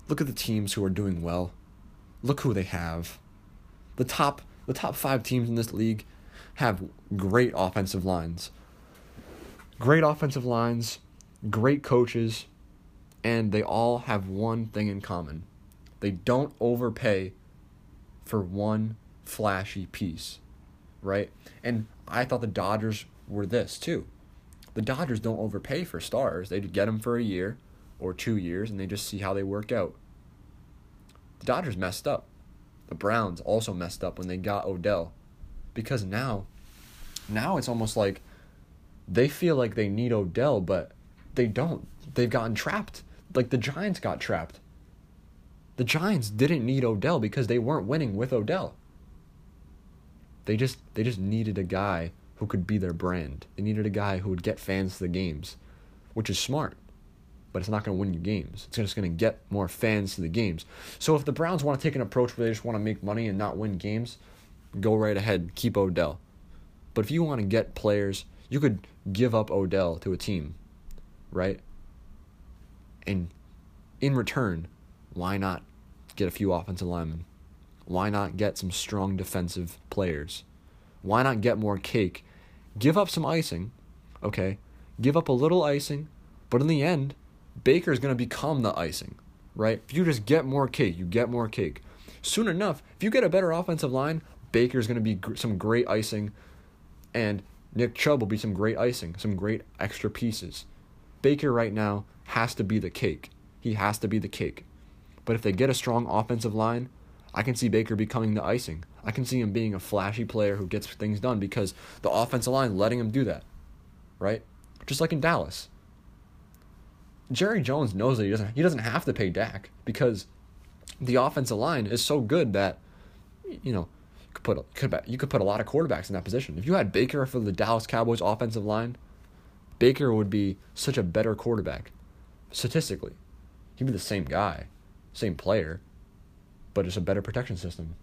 Look at the teams who are doing well. Look who they have. The top the top five teams in this league have great offensive lines. Great offensive lines, great coaches, and they all have one thing in common. They don't overpay for one flashy piece, right? And I thought the Dodgers were this too. The Dodgers don't overpay for stars. They get them for a year or two years and they just see how they work out. The Dodgers messed up. The Browns also messed up when they got Odell because now now it's almost like they feel like they need Odell but they don't. They've gotten trapped. Like the Giants got trapped. The Giants didn't need Odell because they weren't winning with Odell. They just they just needed a guy who could be their brand. They needed a guy who would get fans to the games, which is smart. But it's not going to win you games. It's just going to get more fans to the games. So if the Browns want to take an approach where they just want to make money and not win games, go right ahead, keep Odell. But if you want to get players, you could give up Odell to a team, right? And in return, why not get a few offensive linemen? Why not get some strong defensive players? Why not get more cake? Give up some icing, okay? Give up a little icing, but in the end, Baker is going to become the icing, right? If you just get more cake, you get more cake. Soon enough, if you get a better offensive line, Baker is going to be gr- some great icing, and Nick Chubb will be some great icing, some great extra pieces. Baker right now has to be the cake. He has to be the cake. But if they get a strong offensive line, I can see Baker becoming the icing. I can see him being a flashy player who gets things done because the offensive line letting him do that. Right? Just like in Dallas. Jerry Jones knows that he doesn't he doesn't have to pay Dak because the offensive line is so good that you know you could put could you could put a lot of quarterbacks in that position. If you had Baker for the Dallas Cowboys offensive line, Baker would be such a better quarterback statistically. He'd be the same guy, same player, but it's a better protection system.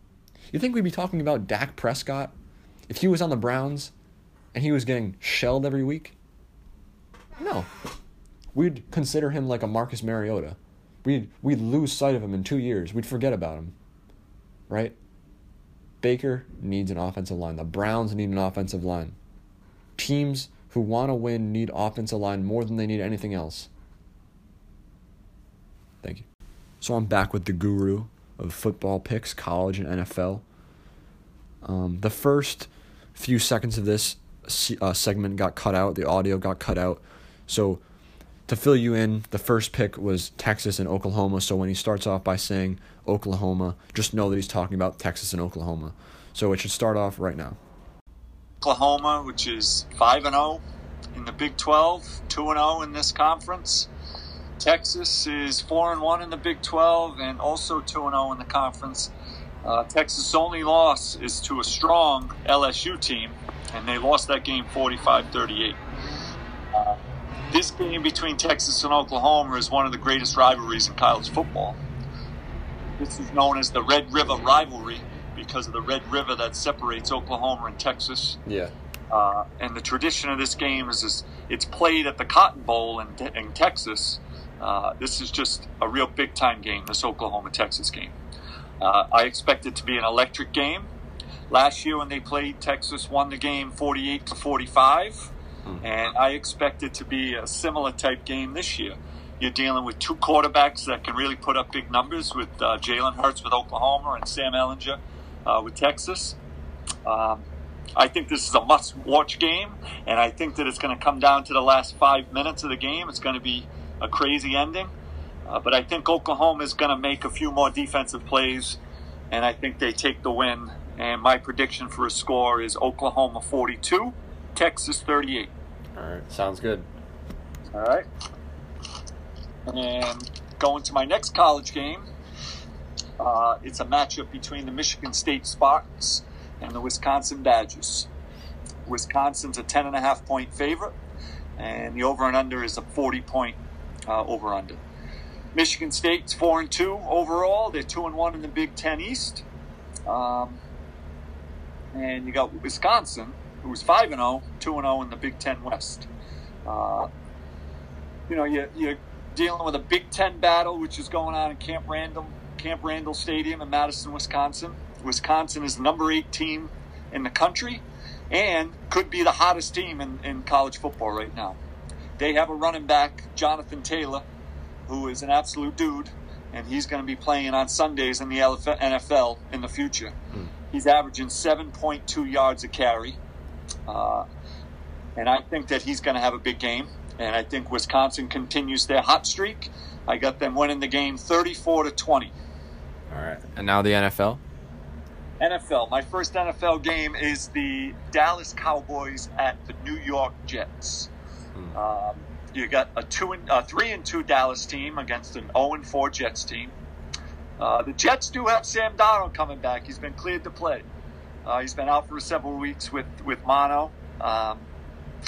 You think we'd be talking about Dak Prescott if he was on the Browns and he was getting shelled every week? No we'd consider him like a Marcus Mariota. We'd we'd lose sight of him in two years. We'd forget about him. Right? Baker needs an offensive line. The Browns need an offensive line. Teams who want to win need offensive line more than they need anything else. Thank you. So I'm back with the guru of football picks, college and NFL. Um, the first few seconds of this uh, segment got cut out. The audio got cut out. So to fill you in, the first pick was Texas and Oklahoma. So when he starts off by saying Oklahoma, just know that he's talking about Texas and Oklahoma. So it should start off right now. Oklahoma, which is 5 and 0 in the Big 12, 2 and 0 in this conference. Texas is 4 and 1 in the Big 12 and also 2 and 0 in the conference. Uh, Texas' only loss is to a strong LSU team, and they lost that game 45 38. Uh, this game between Texas and Oklahoma is one of the greatest rivalries in college football. This is known as the Red River rivalry because of the Red River that separates Oklahoma and Texas. Yeah. Uh, and the tradition of this game is, is it's played at the Cotton Bowl in, in Texas. Uh, this is just a real big time game, this Oklahoma Texas game. Uh, I expect it to be an electric game. Last year when they played, Texas won the game 48 to 45. Mm-hmm. And I expect it to be a similar type game this year. You're dealing with two quarterbacks that can really put up big numbers with uh, Jalen Hurts with Oklahoma and Sam Ehlinger uh, with Texas. Um, I think this is a must watch game, and I think that it's going to come down to the last five minutes of the game. It's going to be a crazy ending. Uh, but I think Oklahoma is going to make a few more defensive plays, and I think they take the win. And my prediction for a score is Oklahoma 42, Texas 38. All right, sounds good. All right. And going to my next college game, uh, it's a matchup between the Michigan State Spartans and the Wisconsin Badgers. Wisconsin's a 10.5 point favorite, and the over and under is a 40 point uh, over under. Michigan State's 4 and 2 overall. They're 2 and 1 in the Big Ten East. Um, and you got Wisconsin, who's 5 and 0, 2 and 0 in the Big Ten West. Uh, you know, you, you're dealing with a Big Ten battle, which is going on in Camp Randall, Camp Randall Stadium in Madison, Wisconsin. Wisconsin is the number eight team in the country and could be the hottest team in, in college football right now. They have a running back, Jonathan Taylor, who is an absolute dude, and he's going to be playing on Sundays in the NFL in the future. Hmm. He's averaging 7.2 yards a carry Uh, and I think that he's going to have a big game. And I think Wisconsin continues their hot streak. I got them winning the game 34 to 20. All right. And now the NFL? NFL. My first NFL game is the Dallas Cowboys at the New York Jets. Hmm. Um, you got a two and a three and two Dallas team against an 0 and 4 Jets team. Uh, the Jets do have Sam Darnold coming back. He's been cleared to play. Uh, he's been out for several weeks with with mono. Um,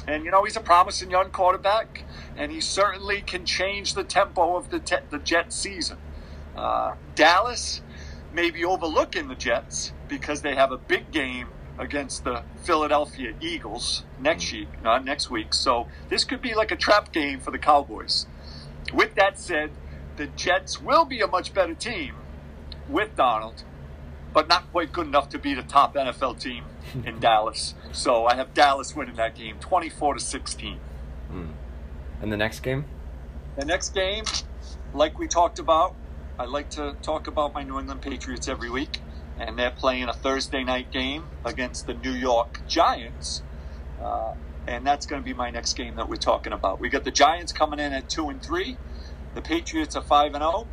and you know he's a promising young quarterback, and he certainly can change the tempo of the te- the Jets season. Uh, Dallas may be overlooking the Jets because they have a big game against the Philadelphia Eagles next week. Uh, next week, so this could be like a trap game for the Cowboys. With that said, the Jets will be a much better team with Darnold, but not quite good enough to be the top NFL team *laughs* in Dallas. So I have Dallas winning that game, twenty-four to sixteen. Hmm. And the next game? The next game, like we talked about, I like to talk about my New England Patriots every week, and they're playing a Thursday night game against the New York Giants. Uh, and that's going to be my next game that we're talking about. We got the Giants coming in at two and three. The Patriots are five and zero.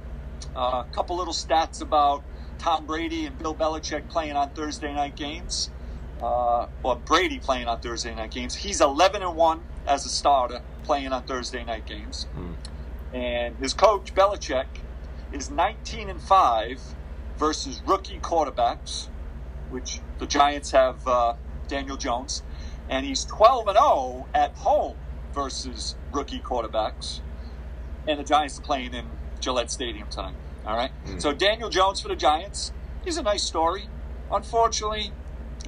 Oh. Uh, a couple little stats about Tom Brady and Bill Belichick playing on Thursday night games. Uh, or Brady playing on Thursday night games. He's 11 and one as a starter playing on Thursday night games, mm. and his coach Belichick is 19 and five versus rookie quarterbacks, which the Giants have uh, Daniel Jones, and he's 12 and 0 at home versus rookie quarterbacks and the Giants are playing in Gillette Stadium tonight. All right. Mm. So Daniel Jones for the Giants. He's a nice story. Unfortunately,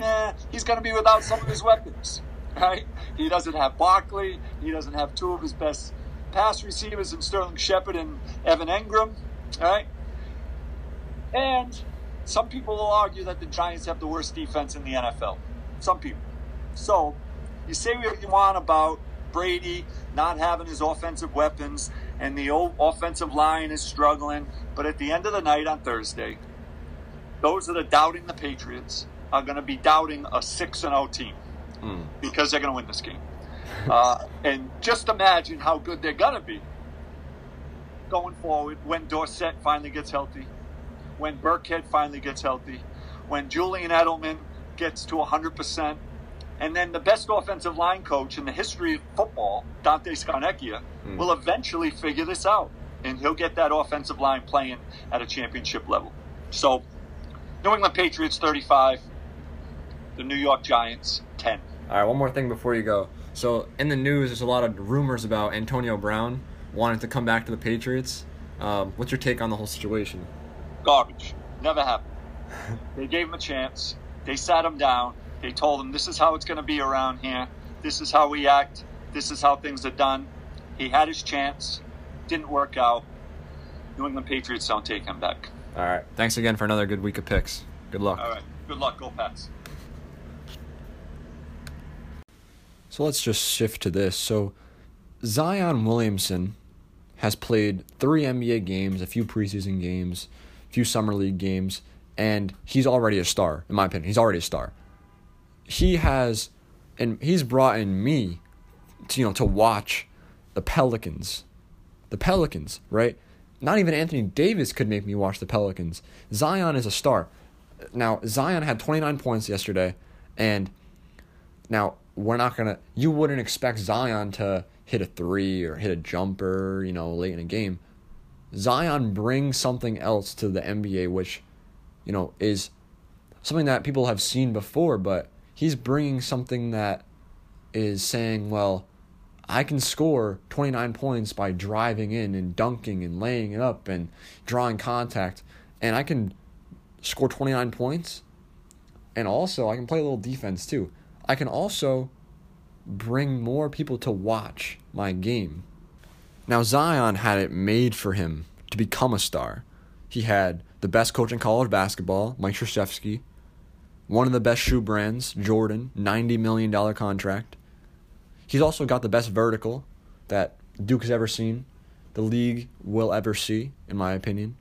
eh, he's going to be without some of his weapons. *laughs* Right? He doesn't have Barkley. He doesn't have two of his best pass receivers in Sterling Shepard and Evan Engram. Right? And some people will argue that the Giants have the worst defense in the NFL. Some people. So you say what you want about Brady not having his offensive weapons and the old offensive line is struggling. But at the end of the night on Thursday, those that are doubting the Patriots are going to be doubting a 6 and 0 team mm. because they're going to win this game. uh, and just imagine how good they're going to be going forward when Dorsett finally gets healthy, when Burkhead finally gets healthy, when Julian Edelman gets to 100%, and then the best offensive line coach in the history of football, Dante Scarnecchia, mm. will eventually figure this out. And he'll get that offensive line playing at a championship level. So, New England Patriots 35, the New York Giants 10. All right, one more thing before you go. So, in the news, there's a lot of rumors about Antonio Brown wanting to come back to the Patriots. Um, what's your take on the whole situation? Garbage. Never happened. *laughs* they gave him a chance. They sat him down. They told him this is how it's going to be around here. This is how we act. This is how things are done. He had his chance. Didn't work out. New England Patriots don't take him back. All right. Thanks again for another good week of picks. Good luck. All right. Good luck. Go Pats. So let's just shift to this. So Zion Williamson has played three NBA games, a few preseason games, a few summer league games, and he's already a star, in my opinion. He's already a star he has and he's brought in me to, you know to watch the Pelicans. The Pelicans, right? Not even Anthony Davis could make me watch the Pelicans. Zion is a star. Now, Zion had 29 points yesterday and now we're not to you wouldn't expect Zion to hit a 3 or hit a jumper, you know, late in a game. Zion brings something else to the NBA which you know is something that people have seen before but he's bringing something that is saying, well, I can score 29 points by driving in and dunking and laying it up and drawing contact, and I can score 29 points. And also, I can play a little defense too. I can also bring more people to watch my game. Now, Zion had it made for him to become a star. He had the best coach in college basketball, Mike Krzyzewski. One of the best shoe brands, Jordan, $90 million contract. He's also got the best vertical that Duke has ever seen, the league will ever see, in my opinion.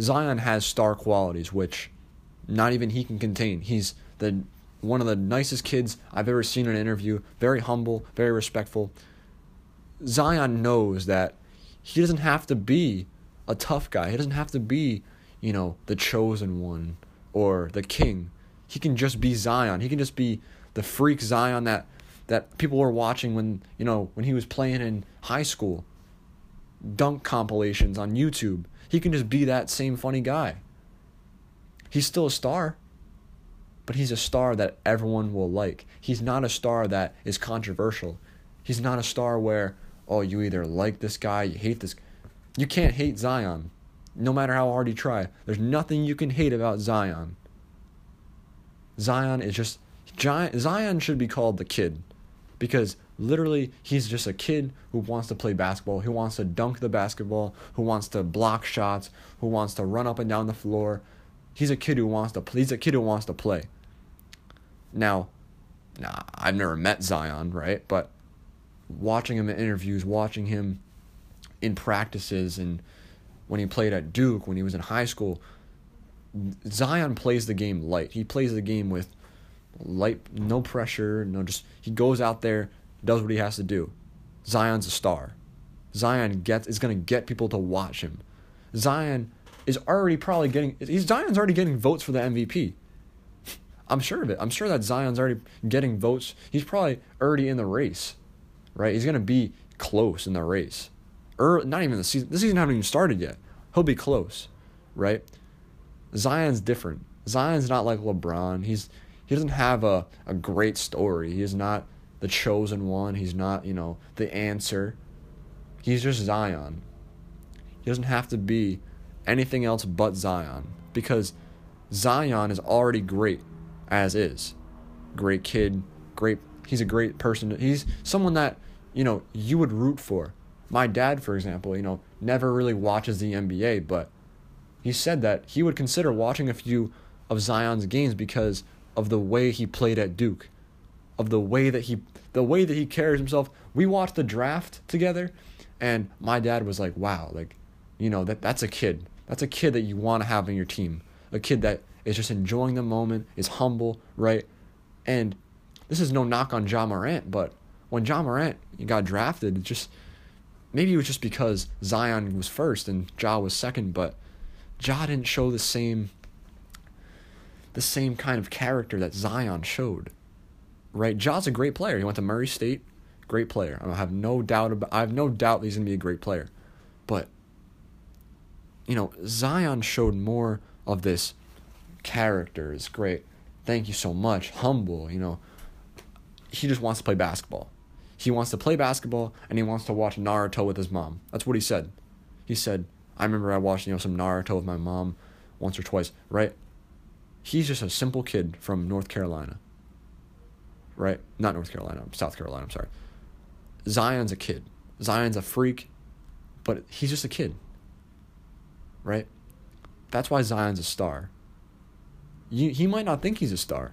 Zion has star qualities, which not even he can contain. He's the one of the nicest kids I've ever seen in an interview. Very humble, very respectful. Zion knows that he doesn't have to be a tough guy. He doesn't have to be, you know, the chosen one or the king. He can just be Zion. He can just be the freak Zion that that people were watching when, you know, when he was playing in high school. Dunk compilations on YouTube. He can just be that same funny guy. He's still a star, but he's a star that everyone will like. He's not a star that is controversial. He's not a star where, oh, you either like this guy, you hate this. You can't hate Zion, no matter how hard you try. There's nothing you can hate about Zion. Zion is just Zion should be called the kid because literally he's just a kid who wants to play basketball, who wants to dunk the basketball, who wants to block shots, who wants to run up and down the floor. He's a kid who wants to play. He's a kid who wants to play. Now, nah, I've never met Zion, right? But watching him in interviews, watching him in practices and when he played at Duke, when he was in high school, Zion plays the game light. He plays the game with light, no pressure, no just he goes out there, does what he has to do. Zion's a star. Zion gets is going to get people to watch him. Zion is already probably getting he's Zion's already getting votes for the MVP. I'm sure of it. I'm sure that Zion's already getting votes. He's probably already in the race. Right? He's going to be close in the race. Or not even the season. The season hasn't even started yet. He'll be close, right? Zion's different. Zion's not like LeBron. He's he doesn't have a, a great story. He's not the chosen one. He's not, you know, the answer. He's just Zion. He doesn't have to be anything else but Zion because Zion is already great as is. Great kid, great he's a great person. He's someone that, you know, you would root for. My dad, for example, you know, never really watches the NBA, but he said that he would consider watching a few of Zion's games because of the way he played at Duke, of the way that he the way that he carries himself. We watched the draft together and my dad was like, "Wow, like, you know, that that's a kid. That's a kid that you want to have in your team. A kid that is just enjoying the moment, is humble, right? And this is no knock on Ja Morant, but when Ja Morant got drafted, it just maybe it was just because Zion was first and Ja was second, but Ja didn't show the same the same kind of character that Zion showed. Right? Ja's a great player. He went to Murray State, great player. I have no doubt about I have no doubt he's gonna be a great player. But you know, Zion showed more of this character is great. Thank you so much. Humble, you know. He just wants to play basketball. He wants to play basketball and he wants to watch Naruto with his mom. That's what he said. He said, I remember I watched, you know, some Naruto with my mom once or twice, right? He's just a simple kid from North Carolina. Right? Not North Carolina, South Carolina, I'm sorry. Zion's a kid. Zion's a freak, but he's just a kid. Right? That's why Zion's a star. You, he might not think he's a star,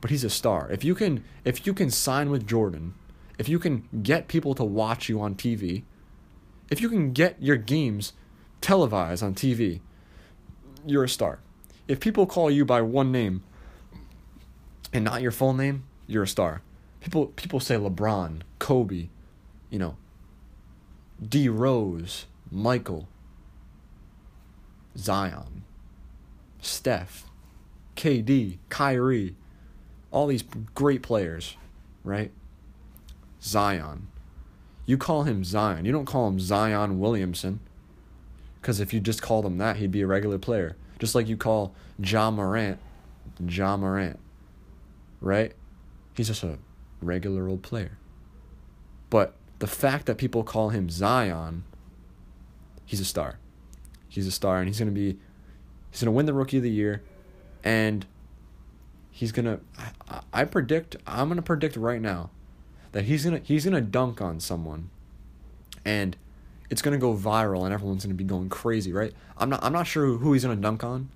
but he's a star. If you can if you can sign with Jordan if you can get people to watch you on TV, if you can get your games televised on TV, you're a star. If people call you by one name and not your full name, you're a star. People people say LeBron, Kobe, you know, D Rose, Michael, Zion, Steph, KD, Kyrie, all these great players, right? Zion. You call him Zion. You don't call him Zion Williamson. Because if you just called him that, he'd be a regular player. Just like you call Ja Morant Ja Morant. Right? He's just a regular old player. But the fact that people call him Zion, he's a star. He's a star, and he's gonna be, he's gonna win the Rookie of the Year, and he's gonna. I, I predict. I'm gonna predict right now that he's gonna he's gonna dunk on someone, and it's gonna go viral and everyone's gonna be going crazy, right? I'm not I'm not sure who he's gonna dunk on,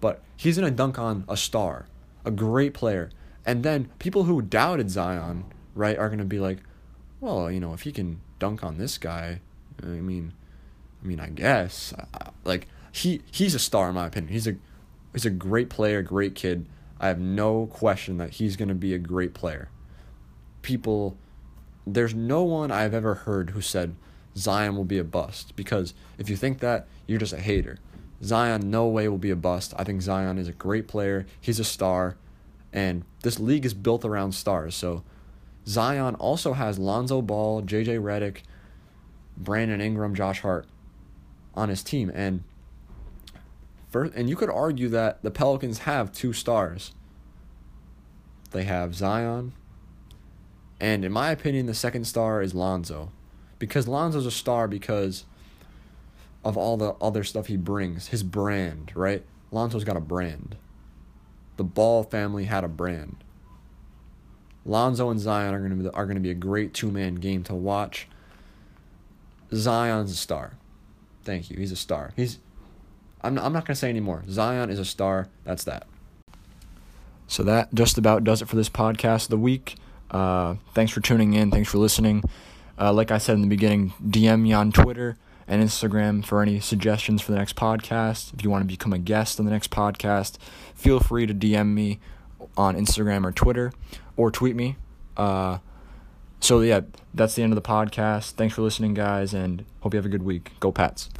but he's gonna dunk on a star, a great player, and then people who doubted Zion, right, are gonna be like, well, you know, if he can dunk on this guy, I mean, I mean, I guess, like he he's a star in my opinion. He's a he's a great player, great kid. I have no question that he's to be a great player. People, there's no one I've ever heard who said Zion will be a bust because if you think that, you're just a hater. Zion, no way will be a bust. I think Zion is a great player. He's a star, and this league is built around stars. So Zion also has Lonzo Ball, JJ Redick, Brandon Ingram, Josh Hart on his team, and first, and you could argue that the Pelicans have two stars. They have Zion, and in my opinion, the second star is Lonzo, because Lonzo's a star because of all the other stuff he brings, his brand, right? Lonzo's got a brand. The Ball family had a brand. Lonzo and Zion are going to be, are going to be a great two-man game to watch. Zion's a star. Thank you. He's a star. He's I'm I'm not going to say anymore. Zion is a star. That's that. So that just about does it for this podcast of the week. Uh, thanks for tuning in. Thanks for listening. Uh, like I said in the beginning, DM me on Twitter and Instagram for any suggestions for the next podcast. If you want to become a guest on the next podcast, feel free to DM me on Instagram or Twitter or tweet me. Uh, so, yeah, that's the end of the podcast. Thanks for listening, guys, and hope you have a good week. Go, Pats.